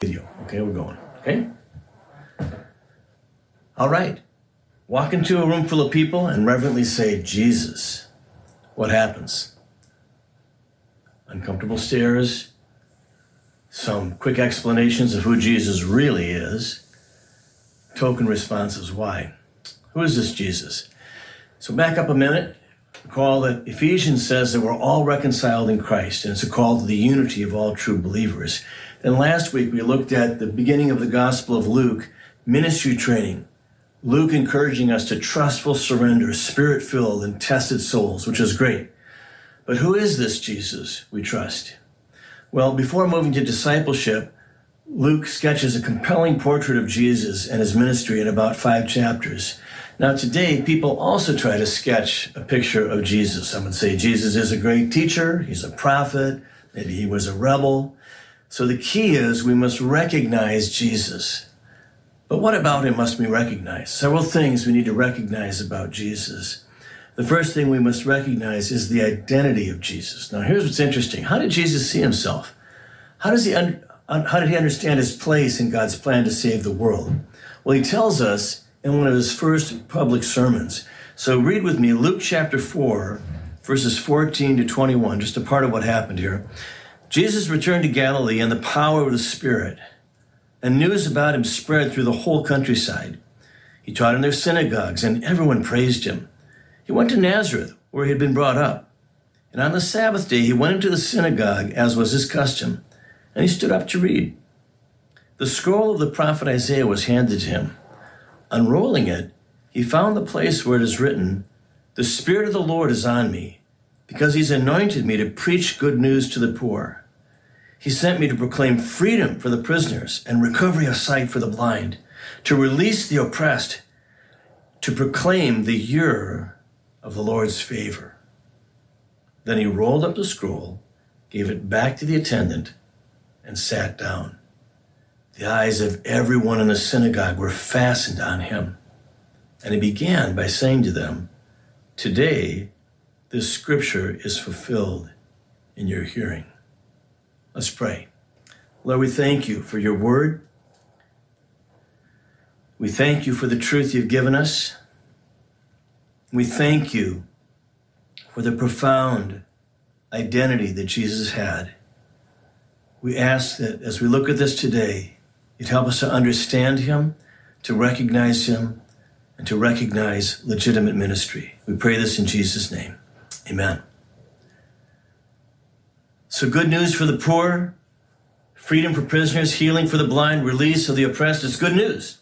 video. Okay, we're going. Okay? All right. Walk into a room full of people and reverently say, Jesus. What happens? Uncomfortable stares, some quick explanations of who Jesus really is, token responses. Why? Who is this Jesus? So back up a minute. Recall that Ephesians says that we're all reconciled in Christ, and it's a call to the unity of all true believers. Then last week we looked at the beginning of the Gospel of Luke, ministry training. Luke encouraging us to trustful surrender, spirit filled, and tested souls, which is great. But who is this Jesus we trust? Well, before moving to discipleship, Luke sketches a compelling portrait of Jesus and his ministry in about five chapters. Now, today, people also try to sketch a picture of Jesus. Some would say Jesus is a great teacher, he's a prophet, maybe he was a rebel. So the key is we must recognize Jesus. But what about him must we recognize? Several things we need to recognize about Jesus. The first thing we must recognize is the identity of Jesus. Now, here's what's interesting. How did Jesus see himself? How does he un- how did he understand his place in God's plan to save the world? Well, he tells us in one of his first public sermons. So read with me Luke chapter 4, verses 14 to 21, just a part of what happened here. Jesus returned to Galilee in the power of the Spirit, and news about him spread through the whole countryside. He taught in their synagogues, and everyone praised him. He went to Nazareth, where he had been brought up. And on the Sabbath day, he went into the synagogue, as was his custom, and he stood up to read. The scroll of the prophet Isaiah was handed to him. Unrolling it, he found the place where it is written, The Spirit of the Lord is on me, because he's anointed me to preach good news to the poor. He sent me to proclaim freedom for the prisoners and recovery of sight for the blind, to release the oppressed, to proclaim the year of the Lord's favor. Then he rolled up the scroll, gave it back to the attendant, and sat down. The eyes of everyone in the synagogue were fastened on him. And he began by saying to them, Today, this scripture is fulfilled in your hearing. Let's pray. Lord, we thank you for your word. We thank you for the truth you've given us. We thank you for the profound identity that Jesus had. We ask that as we look at this today, you'd help us to understand him, to recognize him, and to recognize legitimate ministry. We pray this in Jesus' name. Amen. So, good news for the poor, freedom for prisoners, healing for the blind, release of the oppressed. It's good news.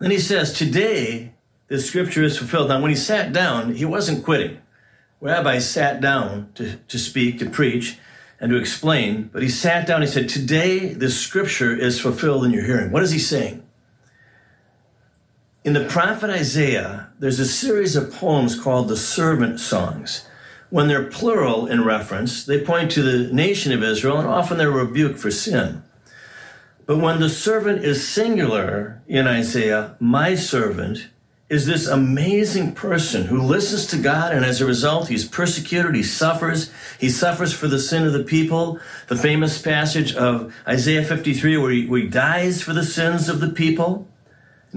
Then he says, Today, this scripture is fulfilled. Now, when he sat down, he wasn't quitting. Rabbi sat down to, to speak, to preach, and to explain, but he sat down. He said, Today, this scripture is fulfilled in your hearing. What is he saying? In the prophet Isaiah, there's a series of poems called the servant songs. When they're plural in reference, they point to the nation of Israel and often they're rebuked for sin. But when the servant is singular in Isaiah, my servant is this amazing person who listens to God and as a result he's persecuted, he suffers, he suffers for the sin of the people. The famous passage of Isaiah 53 where he, where he dies for the sins of the people.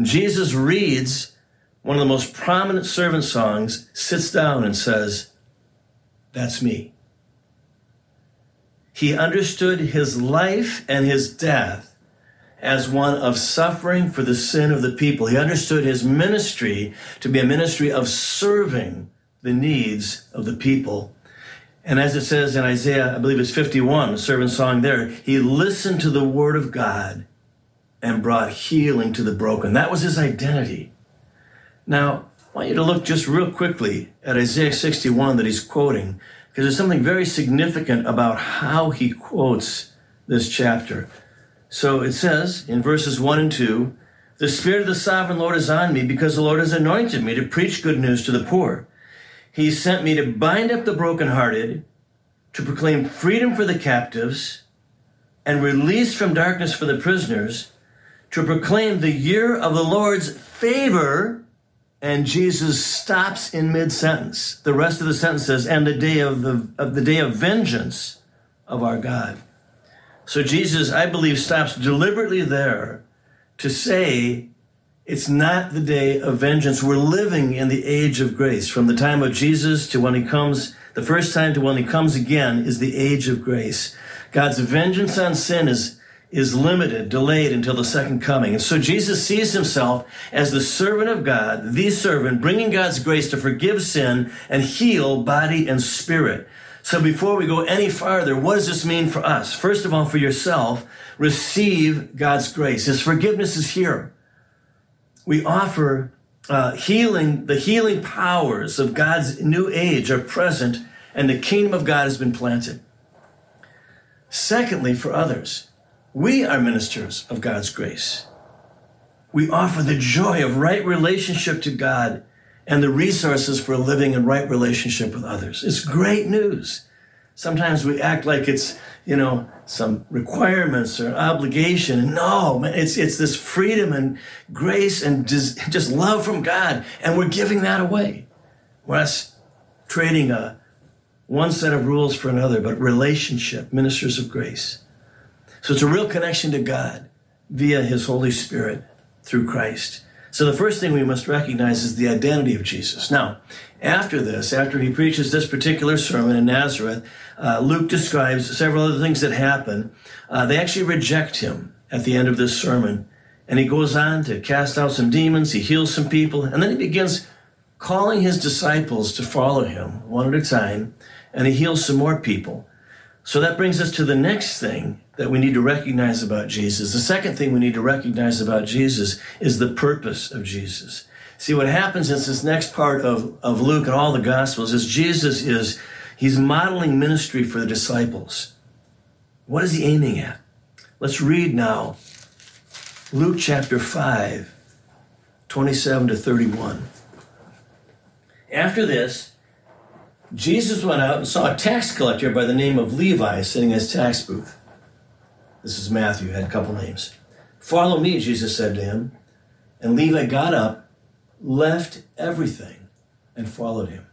Jesus reads one of the most prominent servant songs, sits down and says, that's me. He understood his life and his death as one of suffering for the sin of the people. He understood his ministry to be a ministry of serving the needs of the people. And as it says in Isaiah, I believe it's 51, the servant song there, he listened to the word of God and brought healing to the broken. That was his identity. Now, I want you to look just real quickly at Isaiah 61 that he's quoting, because there's something very significant about how he quotes this chapter. So it says in verses 1 and 2 The Spirit of the Sovereign Lord is on me, because the Lord has anointed me to preach good news to the poor. He sent me to bind up the brokenhearted, to proclaim freedom for the captives, and release from darkness for the prisoners, to proclaim the year of the Lord's favor and Jesus stops in mid sentence. The rest of the sentence says, "And the day of the of the day of vengeance of our God." So Jesus, I believe, stops deliberately there to say it's not the day of vengeance. We're living in the age of grace. From the time of Jesus to when he comes, the first time to when he comes again is the age of grace. God's vengeance on sin is, is limited, delayed until the second coming. And so Jesus sees himself as the servant of God, the servant, bringing God's grace to forgive sin and heal body and spirit. So before we go any farther, what does this mean for us? First of all, for yourself, receive God's grace. His forgiveness is here. We offer uh, healing, the healing powers of God's new age are present, and the kingdom of God has been planted. Secondly, for others, we are ministers of God's grace. We offer the joy of right relationship to God and the resources for living in right relationship with others. It's great news. Sometimes we act like it's, you know, some requirements or obligation. No, it's, it's this freedom and grace and just, love from God. And we're giving that away. We're not trading a, one set of rules for another, but relationship, ministers of grace. So it's a real connection to God via his Holy Spirit through Christ. So the first thing we must recognize is the identity of Jesus. Now, after this, after he preaches this particular sermon in Nazareth, uh, Luke describes several other things that happen. Uh, they actually reject him at the end of this sermon. And he goes on to cast out some demons, he heals some people, and then he begins calling his disciples to follow him one at a time, and he heals some more people. So that brings us to the next thing that we need to recognize about Jesus. The second thing we need to recognize about Jesus is the purpose of Jesus. See, what happens in this next part of, of Luke and all the Gospels is Jesus is, he's modeling ministry for the disciples. What is he aiming at? Let's read now Luke chapter 5, 27 to 31. After this, Jesus went out and saw a tax collector by the name of Levi sitting in his tax booth. This is Matthew, had a couple names. Follow me, Jesus said to him. And Levi got up, left everything, and followed him.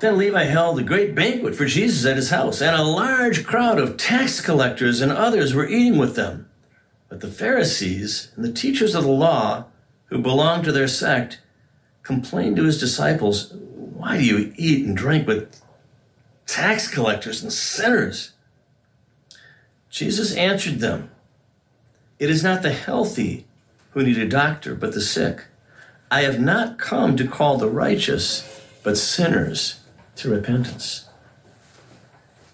Then Levi held a great banquet for Jesus at his house, and a large crowd of tax collectors and others were eating with them. But the Pharisees and the teachers of the law, who belonged to their sect, complained to his disciples, Why do you eat and drink with tax collectors and sinners? Jesus answered them, It is not the healthy who need a doctor, but the sick. I have not come to call the righteous, but sinners to repentance.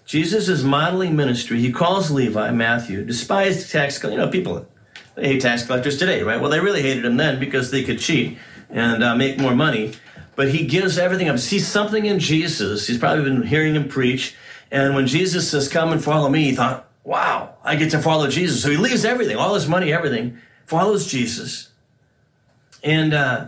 Jesus is modeling ministry. He calls Levi, Matthew, despised tax collector. You know, people they hate tax collectors today, right? Well, they really hated him then because they could cheat and uh, make more money. But he gives everything up. Sees something in Jesus. He's probably been hearing him preach. And when Jesus says, Come and follow me, he thought, wow, I get to follow Jesus. So he leaves everything, all his money, everything, follows Jesus, and uh,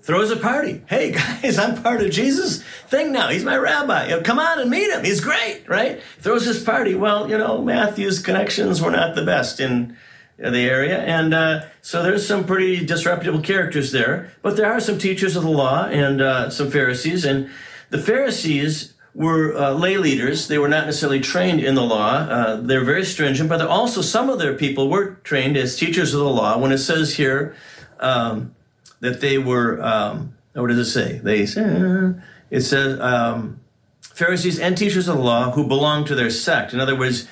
throws a party. Hey guys, I'm part of Jesus' thing now. He's my rabbi. You know, come on and meet him. He's great, right? Throws this party. Well, you know, Matthew's connections were not the best in the area, and uh, so there's some pretty disreputable characters there. But there are some teachers of the law and uh, some Pharisees, and the Pharisees were uh, lay leaders. They were not necessarily trained in the law. Uh, they're very stringent, but also some of their people were trained as teachers of the law. When it says here um, that they were, um, what does it say? They say, it says um, Pharisees and teachers of the law who belonged to their sect. In other words,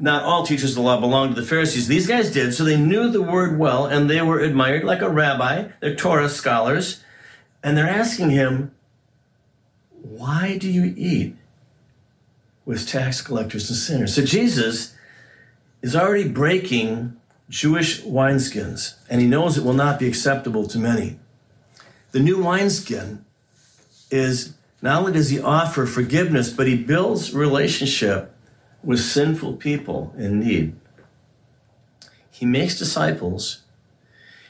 not all teachers of the law belonged to the Pharisees. These guys did, so they knew the word well, and they were admired like a rabbi. They're Torah scholars, and they're asking him, why do you eat with tax collectors and sinners? So Jesus is already breaking Jewish wineskins, and he knows it will not be acceptable to many. The new wineskin is not only does he offer forgiveness, but he builds relationship with sinful people in need. He makes disciples.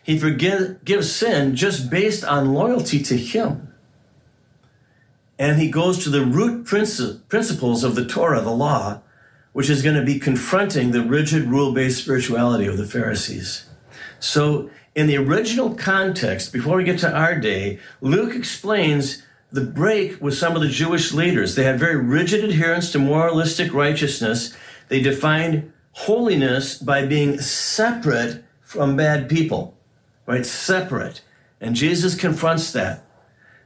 He forgives sin just based on loyalty to him and he goes to the root principles of the Torah, the law, which is going to be confronting the rigid rule based spirituality of the Pharisees. So, in the original context, before we get to our day, Luke explains the break with some of the Jewish leaders. They had very rigid adherence to moralistic righteousness. They defined holiness by being separate from bad people, right? Separate. And Jesus confronts that.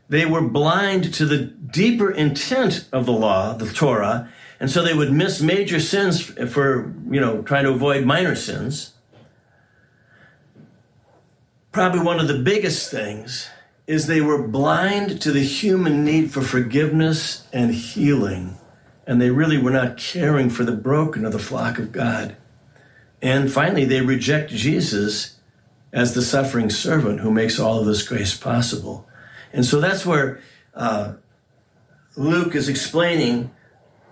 They were blind to the deeper intent of the law, the Torah, and so they would miss major sins for, you know, trying to avoid minor sins. Probably one of the biggest things is they were blind to the human need for forgiveness and healing, and they really were not caring for the broken of the flock of God. And finally, they reject Jesus as the suffering servant who makes all of this grace possible. And so that's where uh, Luke is explaining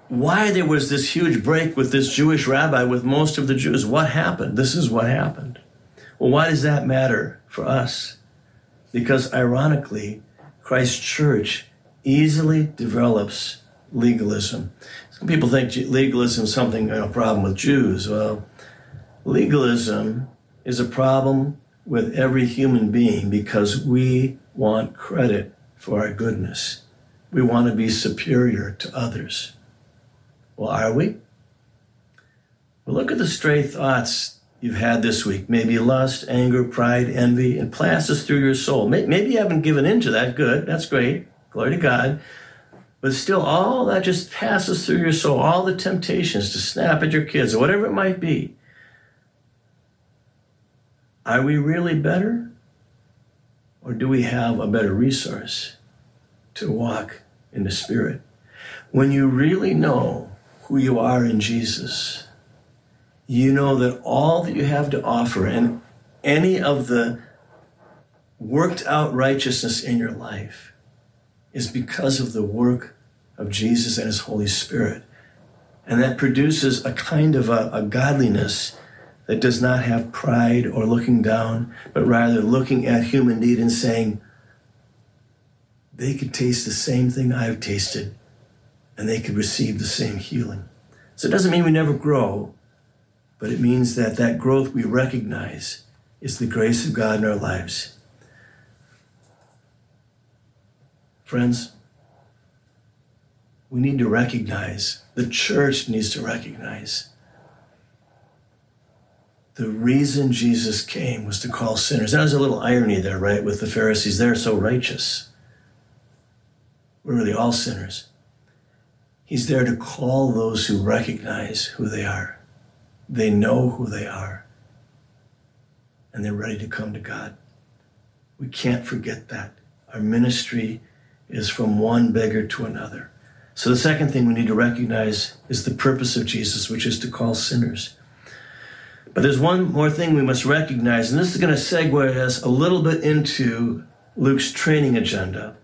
why there was this huge break with this Jewish rabbi with most of the Jews. What happened? This is what happened. Well, why does that matter for us? Because ironically, Christ's church easily develops legalism. Some people think legalism is something a problem with Jews. Well, legalism is a problem with every human being because we want credit for our goodness. We want to be superior to others. Well, are we? Well, look at the stray thoughts you've had this week. Maybe lust, anger, pride, envy, and passes through your soul. Maybe you haven't given in to that. Good. That's great. Glory to God. But still, all that just passes through your soul. All the temptations to snap at your kids or whatever it might be. Are we really better? Or do we have a better resource to walk in the Spirit? When you really know who you are in Jesus, you know that all that you have to offer and any of the worked out righteousness in your life is because of the work of Jesus and His Holy Spirit. And that produces a kind of a, a godliness that does not have pride or looking down, but rather looking at human need and saying, they could taste the same thing I've tasted and they could receive the same healing. So it doesn't mean we never grow, but it means that that growth we recognize is the grace of God in our lives. Friends, we need to recognize, the church needs to recognize the reason Jesus came was to call sinners. Now, there's a little irony there, right, with the Pharisees. They're so righteous. We're really all sinners. He's there to call those who recognize who they are. They know who they are. And they're ready to come to God. We can't forget that. Our ministry is from one beggar to another. So, the second thing we need to recognize is the purpose of Jesus, which is to call sinners. But there's one more thing we must recognize, and this is going to segue us a little bit into Luke's training agenda.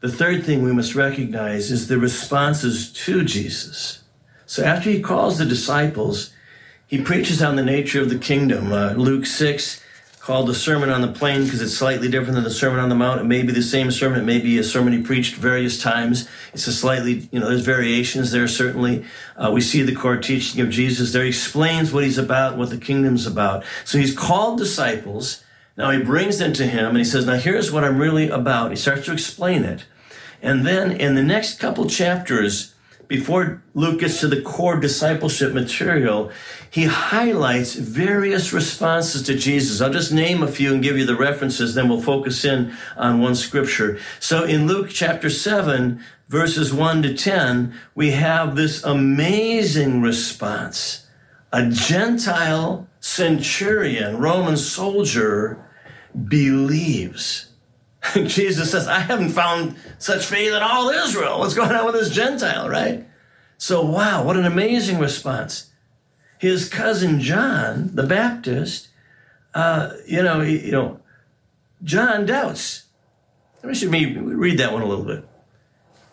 The third thing we must recognize is the responses to Jesus. So after he calls the disciples, he preaches on the nature of the kingdom. Uh, Luke 6 called the Sermon on the Plain because it's slightly different than the Sermon on the Mount. It may be the same sermon, it may be a sermon he preached various times. It's a slightly, you know, there's variations there certainly. Uh, we see the core teaching of Jesus there. He explains what he's about, what the kingdom's about. So he's called disciples. Now he brings them to him and he says, Now here's what I'm really about. He starts to explain it. And then in the next couple chapters, before Luke gets to the core discipleship material, he highlights various responses to Jesus. I'll just name a few and give you the references, then we'll focus in on one scripture. So in Luke chapter 7, verses 1 to 10, we have this amazing response. A Gentile centurion, Roman soldier, believes. Jesus says, I haven't found such faith in all Israel. What's going on with this Gentile, right? So, wow, what an amazing response. His cousin John, the Baptist, uh, you know, you know, John doubts. Let me should read that one a little bit.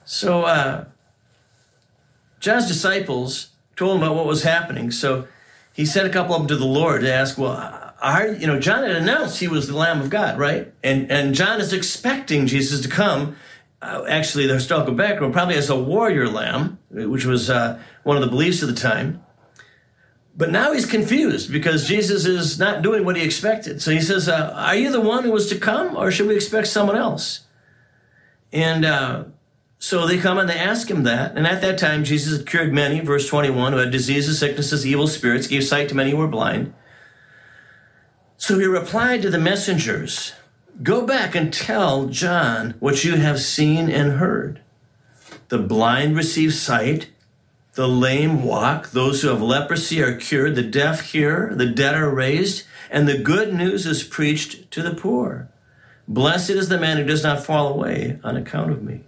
So, uh, John's disciples told him about what was happening. So he sent a couple of them to the Lord to ask, well, you know, John had announced he was the Lamb of God, right? And, and John is expecting Jesus to come. Uh, actually, the historical background probably as a warrior lamb, which was uh, one of the beliefs of the time. But now he's confused because Jesus is not doing what he expected. So he says, uh, Are you the one who was to come, or should we expect someone else? And uh, So they come and they ask him that. And at that time, Jesus had cured many, verse 21, who had diseases, sicknesses, evil spirits, gave sight to many who were blind. So he replied to the messengers Go back and tell John what you have seen and heard. The blind receive sight, the lame walk, those who have leprosy are cured, the deaf hear, the dead are raised, and the good news is preached to the poor. Blessed is the man who does not fall away on account of me.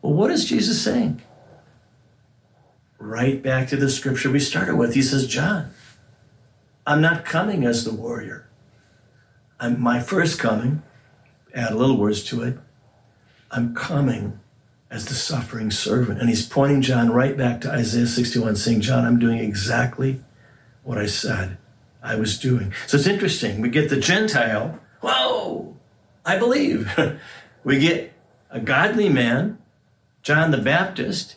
Well, what is Jesus saying? Right back to the scripture we started with. He says, John, I'm not coming as the warrior. I'm my first coming, add a little words to it. I'm coming as the suffering servant. And he's pointing John right back to Isaiah 61, saying, John, I'm doing exactly what I said I was doing. So it's interesting. We get the Gentile, whoa, I believe. we get a godly man John the Baptist,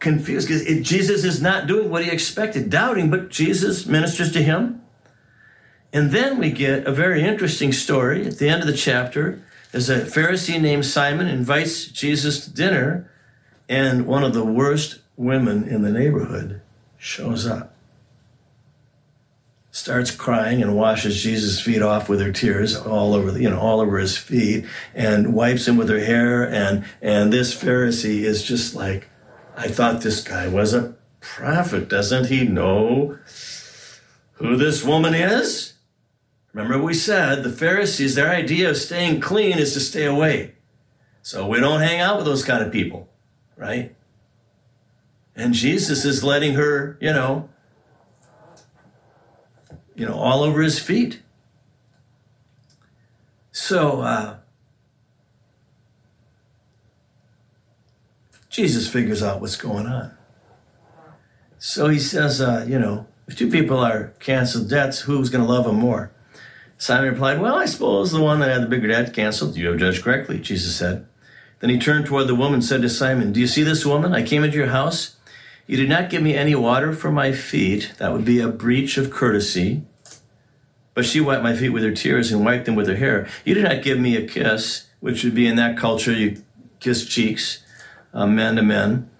confused because Jesus is not doing what he expected, doubting, but Jesus ministers to him. And then we get a very interesting story at the end of the chapter. There's a Pharisee named Simon invites Jesus to dinner, and one of the worst women in the neighborhood shows up starts crying and washes Jesus' feet off with her tears all over, you know, all over his feet and wipes him with her hair. And, and this Pharisee is just like, I thought this guy was a prophet. Doesn't he know who this woman is? Remember we said the Pharisees, their idea of staying clean is to stay away. So we don't hang out with those kind of people, right? And Jesus is letting her, you know, you know, all over his feet. So, uh, Jesus figures out what's going on. So he says, uh, you know, if two people are canceled debts, who's going to love them more? Simon replied, Well, I suppose the one that had the bigger debt canceled. You have judged correctly, Jesus said. Then he turned toward the woman and said to Simon, Do you see this woman? I came into your house. You did not give me any water for my feet. That would be a breach of courtesy. But she wiped my feet with her tears and wiped them with her hair. You did not give me a kiss, which would be in that culture, you kiss cheeks, uh, men to men.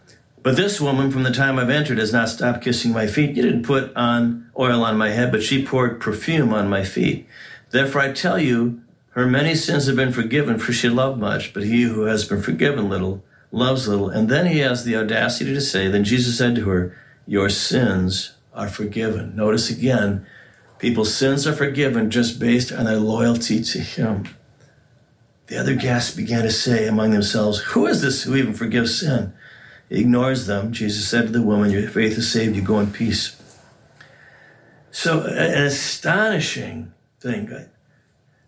But this woman, from the time I've entered, has not stopped kissing my feet. You didn't put on oil on my head, but she poured perfume on my feet. Therefore, I tell you, her many sins have been forgiven, for she loved much. But he who has been forgiven little loves little. And then he has the audacity to say, Then Jesus said to her, Your sins are forgiven. Notice again, people's sins are forgiven just based on their loyalty to him. The other guests began to say among themselves, Who is this who even forgives sin? Ignores them. Jesus said to the woman, Your faith has saved you. Go in peace. So, an astonishing thing.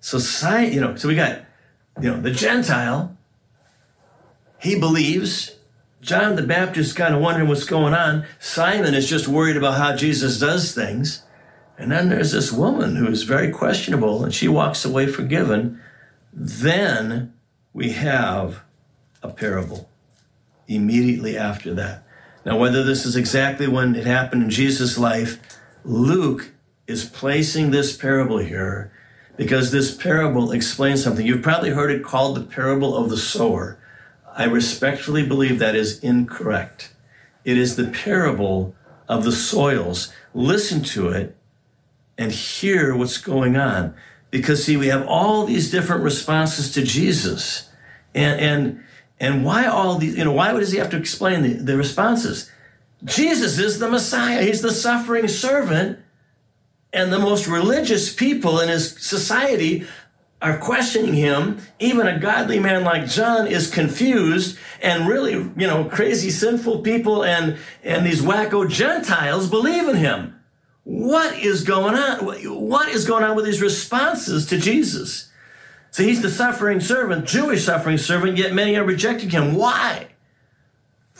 Society, you know, so we got, you know, the Gentile he believes. John the Baptist kind of wondering what's going on. Simon is just worried about how Jesus does things. And then there's this woman who is very questionable and she walks away forgiven. Then we have a parable immediately after that. Now, whether this is exactly when it happened in Jesus' life, Luke is placing this parable here because this parable explains something. You've probably heard it called the parable of the sower. I respectfully believe that is incorrect. It is the parable of the soils. Listen to it and hear what's going on. Because see, we have all these different responses to Jesus. And and and why all these, you know, why does he have to explain the, the responses? Jesus is the Messiah. He's the suffering servant. And the most religious people in his society are questioning him. Even a godly man like John is confused, and really, you know, crazy, sinful people and, and these wacko Gentiles believe in him. What is going on? What is going on with these responses to Jesus? So he's the suffering servant, Jewish suffering servant, yet many are rejecting him. Why?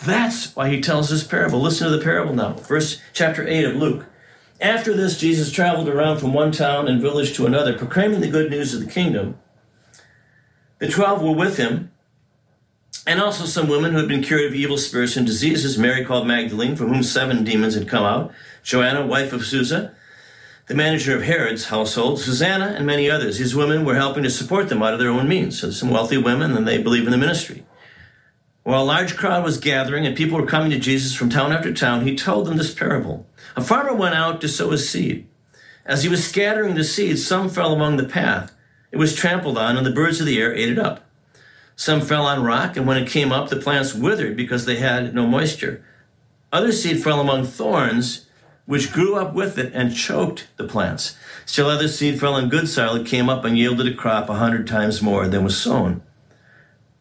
That's why he tells this parable. Listen to the parable now. Verse chapter 8 of Luke. After this, Jesus traveled around from one town and village to another, proclaiming the good news of the kingdom. The twelve were with him, and also some women who had been cured of evil spirits and diseases Mary called Magdalene, from whom seven demons had come out, Joanna, wife of Susa, the manager of Herod's household, Susanna, and many others. These women were helping to support them out of their own means. So some wealthy women, and they believe in the ministry. While a large crowd was gathering and people were coming to Jesus from town after town, he told them this parable. A farmer went out to sow his seed. As he was scattering the seed, some fell along the path. It was trampled on, and the birds of the air ate it up. Some fell on rock, and when it came up, the plants withered because they had no moisture. Other seed fell among thorns, which grew up with it and choked the plants. Still other seed fell in good soil. It came up and yielded a crop a hundred times more than was sown.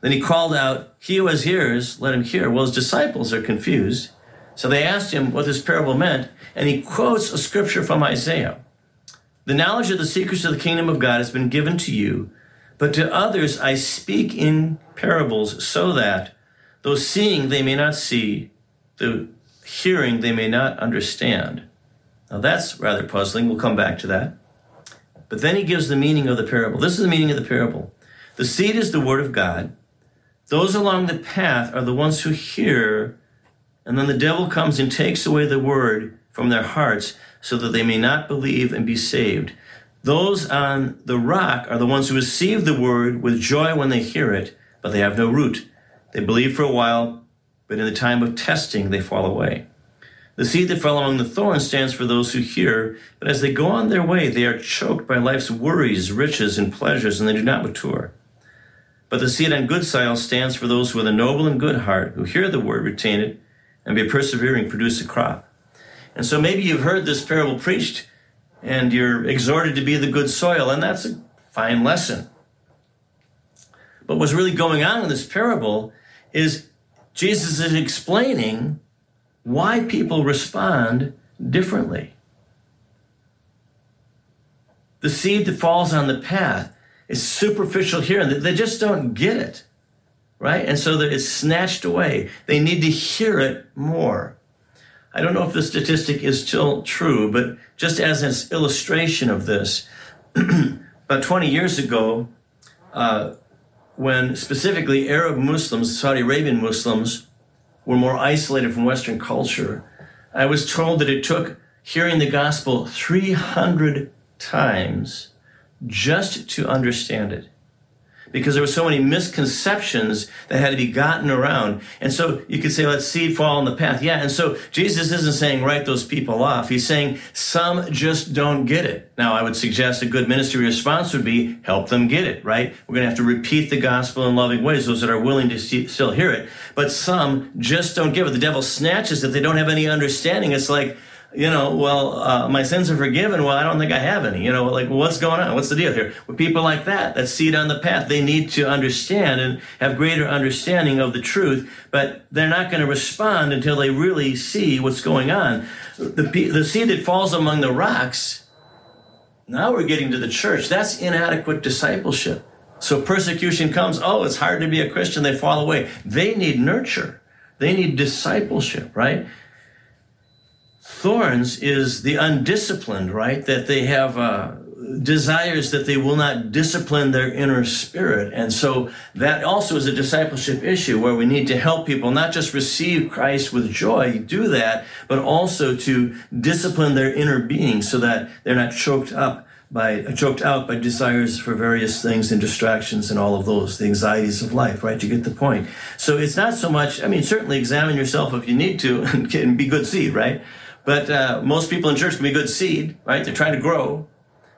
Then he called out, He who has ears, let him hear. Well, his disciples are confused. So they asked him what this parable meant, and he quotes a scripture from Isaiah. The knowledge of the secrets of the kingdom of God has been given to you, but to others I speak in parables, so that, though seeing they may not see, though hearing they may not understand. Now that's rather puzzling. We'll come back to that. But then he gives the meaning of the parable. This is the meaning of the parable. The seed is the word of God. Those along the path are the ones who hear, and then the devil comes and takes away the word from their hearts so that they may not believe and be saved. Those on the rock are the ones who receive the word with joy when they hear it, but they have no root. They believe for a while, but in the time of testing, they fall away. The seed that fell among the thorns stands for those who hear, but as they go on their way, they are choked by life's worries, riches, and pleasures, and they do not mature. But the seed on good soil stands for those with a noble and good heart, who hear the word, retain it, and be persevering produce a crop. And so maybe you've heard this parable preached and you're exhorted to be the good soil, and that's a fine lesson. But what's really going on in this parable is Jesus is explaining why people respond differently. The seed that falls on the path is superficial hearing. They just don't get it, right? And so it's snatched away. They need to hear it more. I don't know if the statistic is still true, but just as an illustration of this, about 20 years ago, uh, when specifically Arab Muslims, Saudi Arabian Muslims, were more isolated from Western culture, I was told that it took hearing the gospel 300 times just to understand it because there were so many misconceptions that had to be gotten around. And so you could say, let's see fall in the path. Yeah. And so Jesus isn't saying write those people off. He's saying some just don't get it. Now, I would suggest a good ministry response would be help them get it, right? We're going to have to repeat the gospel in loving ways, those that are willing to see, still hear it. But some just don't give it. The devil snatches it. They don't have any understanding. It's like, you know, well, uh, my sins are forgiven. Well, I don't think I have any. You know, like what's going on? What's the deal here? With people like that, that see it on the path, they need to understand and have greater understanding of the truth, but they're not going to respond until they really see what's going on. The, the seed that falls among the rocks, now we're getting to the church. That's inadequate discipleship. So persecution comes. Oh, it's hard to be a Christian. They fall away. They need nurture. They need discipleship, right? Thorns is the undisciplined, right? That they have uh, desires that they will not discipline their inner spirit. And so that also is a discipleship issue where we need to help people not just receive Christ with joy, do that, but also to discipline their inner being so that they're not choked up by choked out by desires for various things and distractions and all of those the anxieties of life right you get the point so it's not so much i mean certainly examine yourself if you need to and be good seed right but uh, most people in church can be good seed, right? They're trying to grow.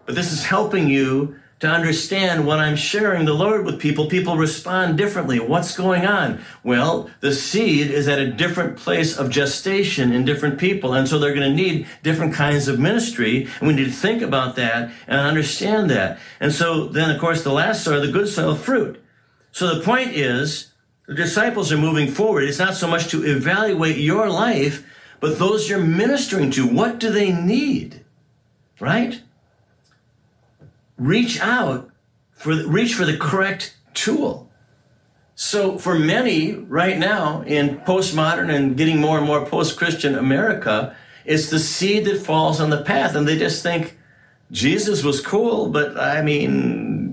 But this is helping you to understand when I'm sharing the Lord with people, people respond differently. What's going on? Well, the seed is at a different place of gestation in different people. And so they're going to need different kinds of ministry. And we need to think about that and understand that. And so then, of course, the last soil, the good soil, fruit. So the point is, the disciples are moving forward. It's not so much to evaluate your life, but those you're ministering to, what do they need? Right? Reach out for reach for the correct tool. So for many right now in postmodern and getting more and more post-Christian America, it's the seed that falls on the path and they just think Jesus was cool, but I mean,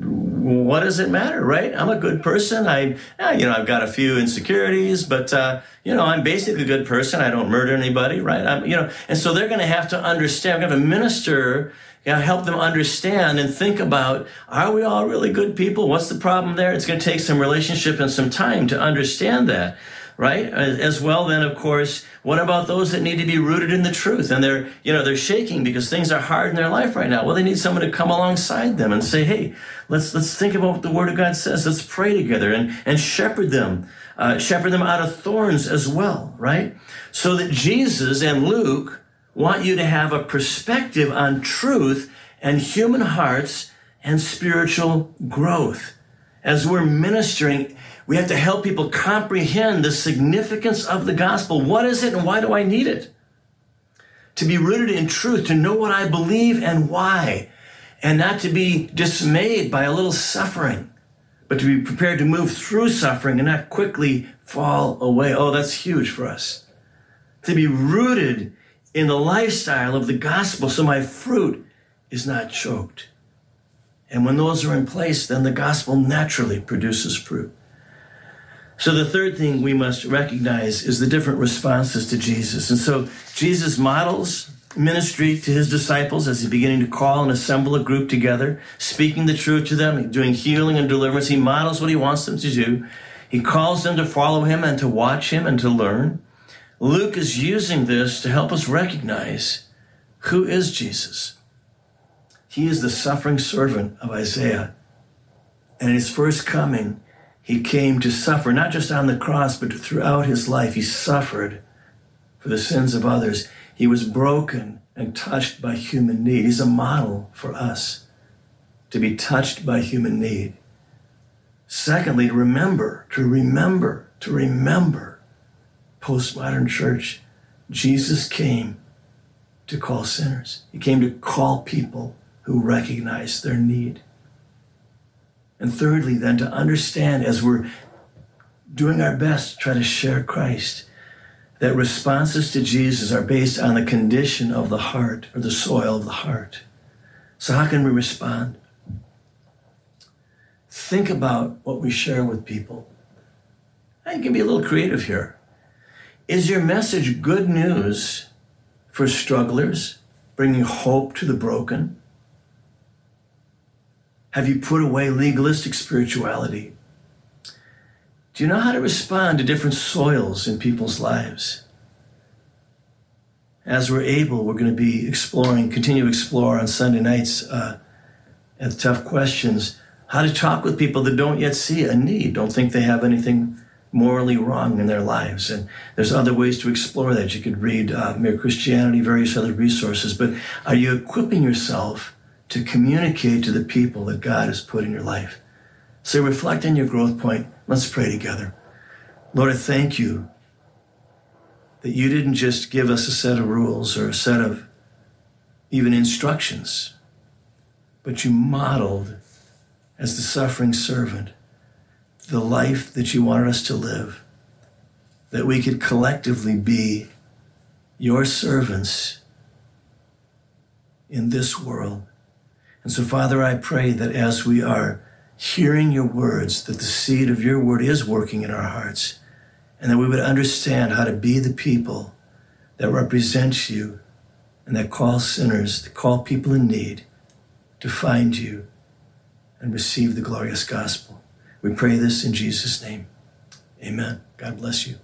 what does it matter, right? I'm a good person. I, you know, I've got a few insecurities, but uh, you know, I'm basically a good person. I don't murder anybody, right? I'm, you know, and so they're going to have to understand. We're going to minister, you know, help them understand and think about: Are we all really good people? What's the problem there? It's going to take some relationship and some time to understand that right? As well, then, of course, what about those that need to be rooted in the truth and they're, you know, they're shaking because things are hard in their life right now? Well, they need someone to come alongside them and say, hey, let's let's think about what the Word of God says. Let's pray together and and shepherd them, uh, shepherd them out of thorns as well, right? So that Jesus and Luke want you to have a perspective on truth and human hearts and spiritual growth as we're ministering we have to help people comprehend the significance of the gospel. What is it and why do I need it? To be rooted in truth, to know what I believe and why, and not to be dismayed by a little suffering, but to be prepared to move through suffering and not quickly fall away. Oh, that's huge for us. To be rooted in the lifestyle of the gospel so my fruit is not choked. And when those are in place, then the gospel naturally produces fruit. So the third thing we must recognize is the different responses to Jesus. And so Jesus models ministry to his disciples as he's beginning to call and assemble a group together, speaking the truth to them, doing healing and deliverance. He models what he wants them to do. He calls them to follow him and to watch him and to learn. Luke is using this to help us recognize who is Jesus. He is the suffering servant of Isaiah. And in his first coming, he came to suffer, not just on the cross, but throughout his life. He suffered for the sins of others. He was broken and touched by human need. He's a model for us to be touched by human need. Secondly, to remember, to remember, to remember, postmodern church, Jesus came to call sinners. He came to call people who recognize their need. And thirdly, then to understand as we're doing our best to try to share Christ, that responses to Jesus are based on the condition of the heart or the soil of the heart. So, how can we respond? Think about what we share with people. I can be a little creative here. Is your message good news for strugglers, bringing hope to the broken? Have you put away legalistic spirituality? Do you know how to respond to different soils in people's lives? As we're able, we're going to be exploring, continue to explore on Sunday nights uh, at the Tough Questions, how to talk with people that don't yet see a need, don't think they have anything morally wrong in their lives. And there's other ways to explore that. You could read uh, Mere Christianity, various other resources. But are you equipping yourself to communicate to the people that God has put in your life. So reflect on your growth point. Let's pray together. Lord, I thank you that you didn't just give us a set of rules or a set of even instructions, but you modeled as the suffering servant the life that you wanted us to live, that we could collectively be your servants in this world and so, Father, I pray that as we are hearing your words, that the seed of your word is working in our hearts, and that we would understand how to be the people that represent you and that call sinners, that call people in need to find you and receive the glorious gospel. We pray this in Jesus' name. Amen. God bless you.